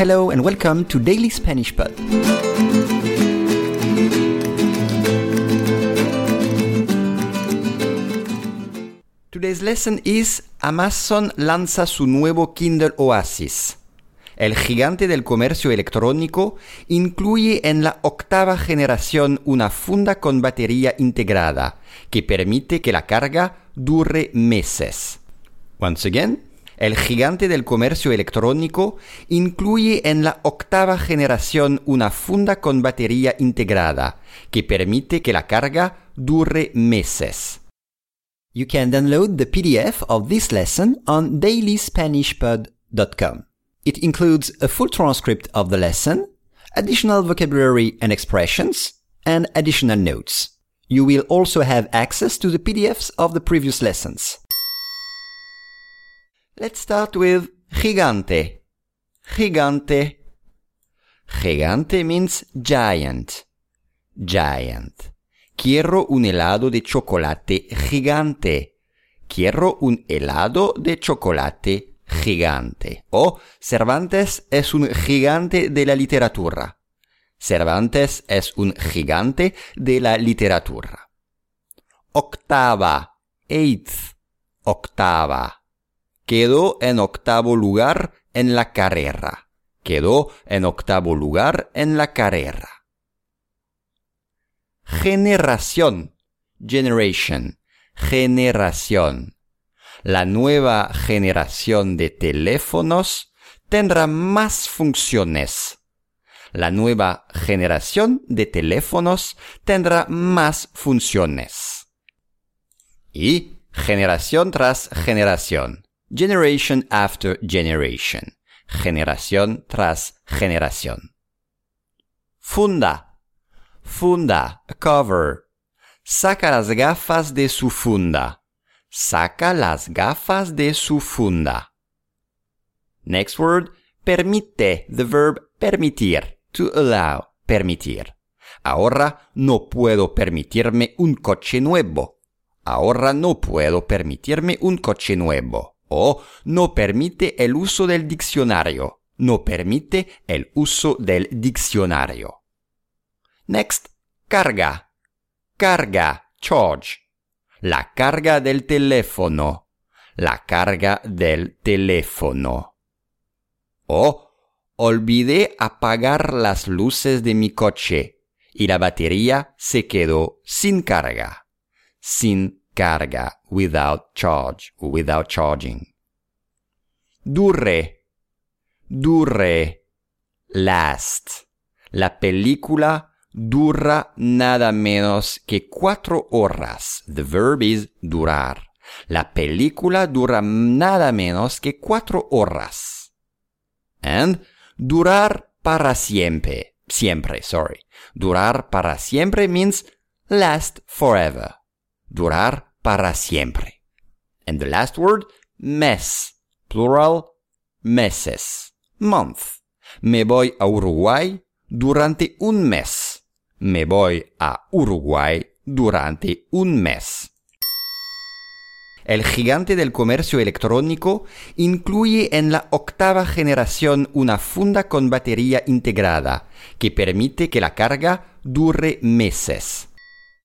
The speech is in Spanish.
Hello and welcome to Daily Spanish Pod. Today's lesson is Amazon lanza su nuevo Kindle Oasis. El gigante del comercio electrónico incluye en la octava generación una funda con batería integrada que permite que la carga dure meses. Once again, el gigante del comercio electrónico incluye en la octava generación una funda con batería integrada que permite que la carga dure meses. You can download the PDF of this lesson on dailyspanishpod.com. It includes a full transcript of the lesson, additional vocabulary and expressions, and additional notes. You will also have access to the PDFs of the previous lessons. Let's start with gigante. Gigante. Gigante means giant. Giant. Quiero un helado de chocolate gigante. Quiero un helado de chocolate gigante. O Cervantes es un gigante de la literatura. Cervantes es un gigante de la literatura. Octava. Eighth. Octava. Quedó en octavo lugar en la carrera. Quedó en octavo lugar en la carrera generación, generation, generación. La nueva generación de teléfonos tendrá más funciones. La nueva generación de teléfonos tendrá más funciones. Y generación tras generación. Generation after generation. Generación tras generación. Funda Funda, cover. Saca las gafas de su funda. Saca las gafas de su funda. Next word, permite, the verb permitir, to allow, permitir. Ahora no puedo permitirme un coche nuevo. Ahora no puedo permitirme un coche nuevo. O no permite el uso del diccionario. No permite el uso del diccionario. Next, carga. Carga, charge. La carga del teléfono. La carga del teléfono. O olvidé apagar las luces de mi coche y la batería se quedó sin carga. Sin carga, without charge, without charging. Dure. Dure. Last. La película dura nada menos que cuatro horas. The verb is durar. La película dura nada menos que cuatro horas. And durar para siempre. Siempre, sorry. Durar para siempre means last forever. Durar para siempre. And the last word, mes. Plural, meses. Month. Me voy a Uruguay durante un mes me voy a Uruguay durante un mes. El gigante del comercio electrónico incluye en la octava generación una funda con batería integrada que permite que la carga dure meses.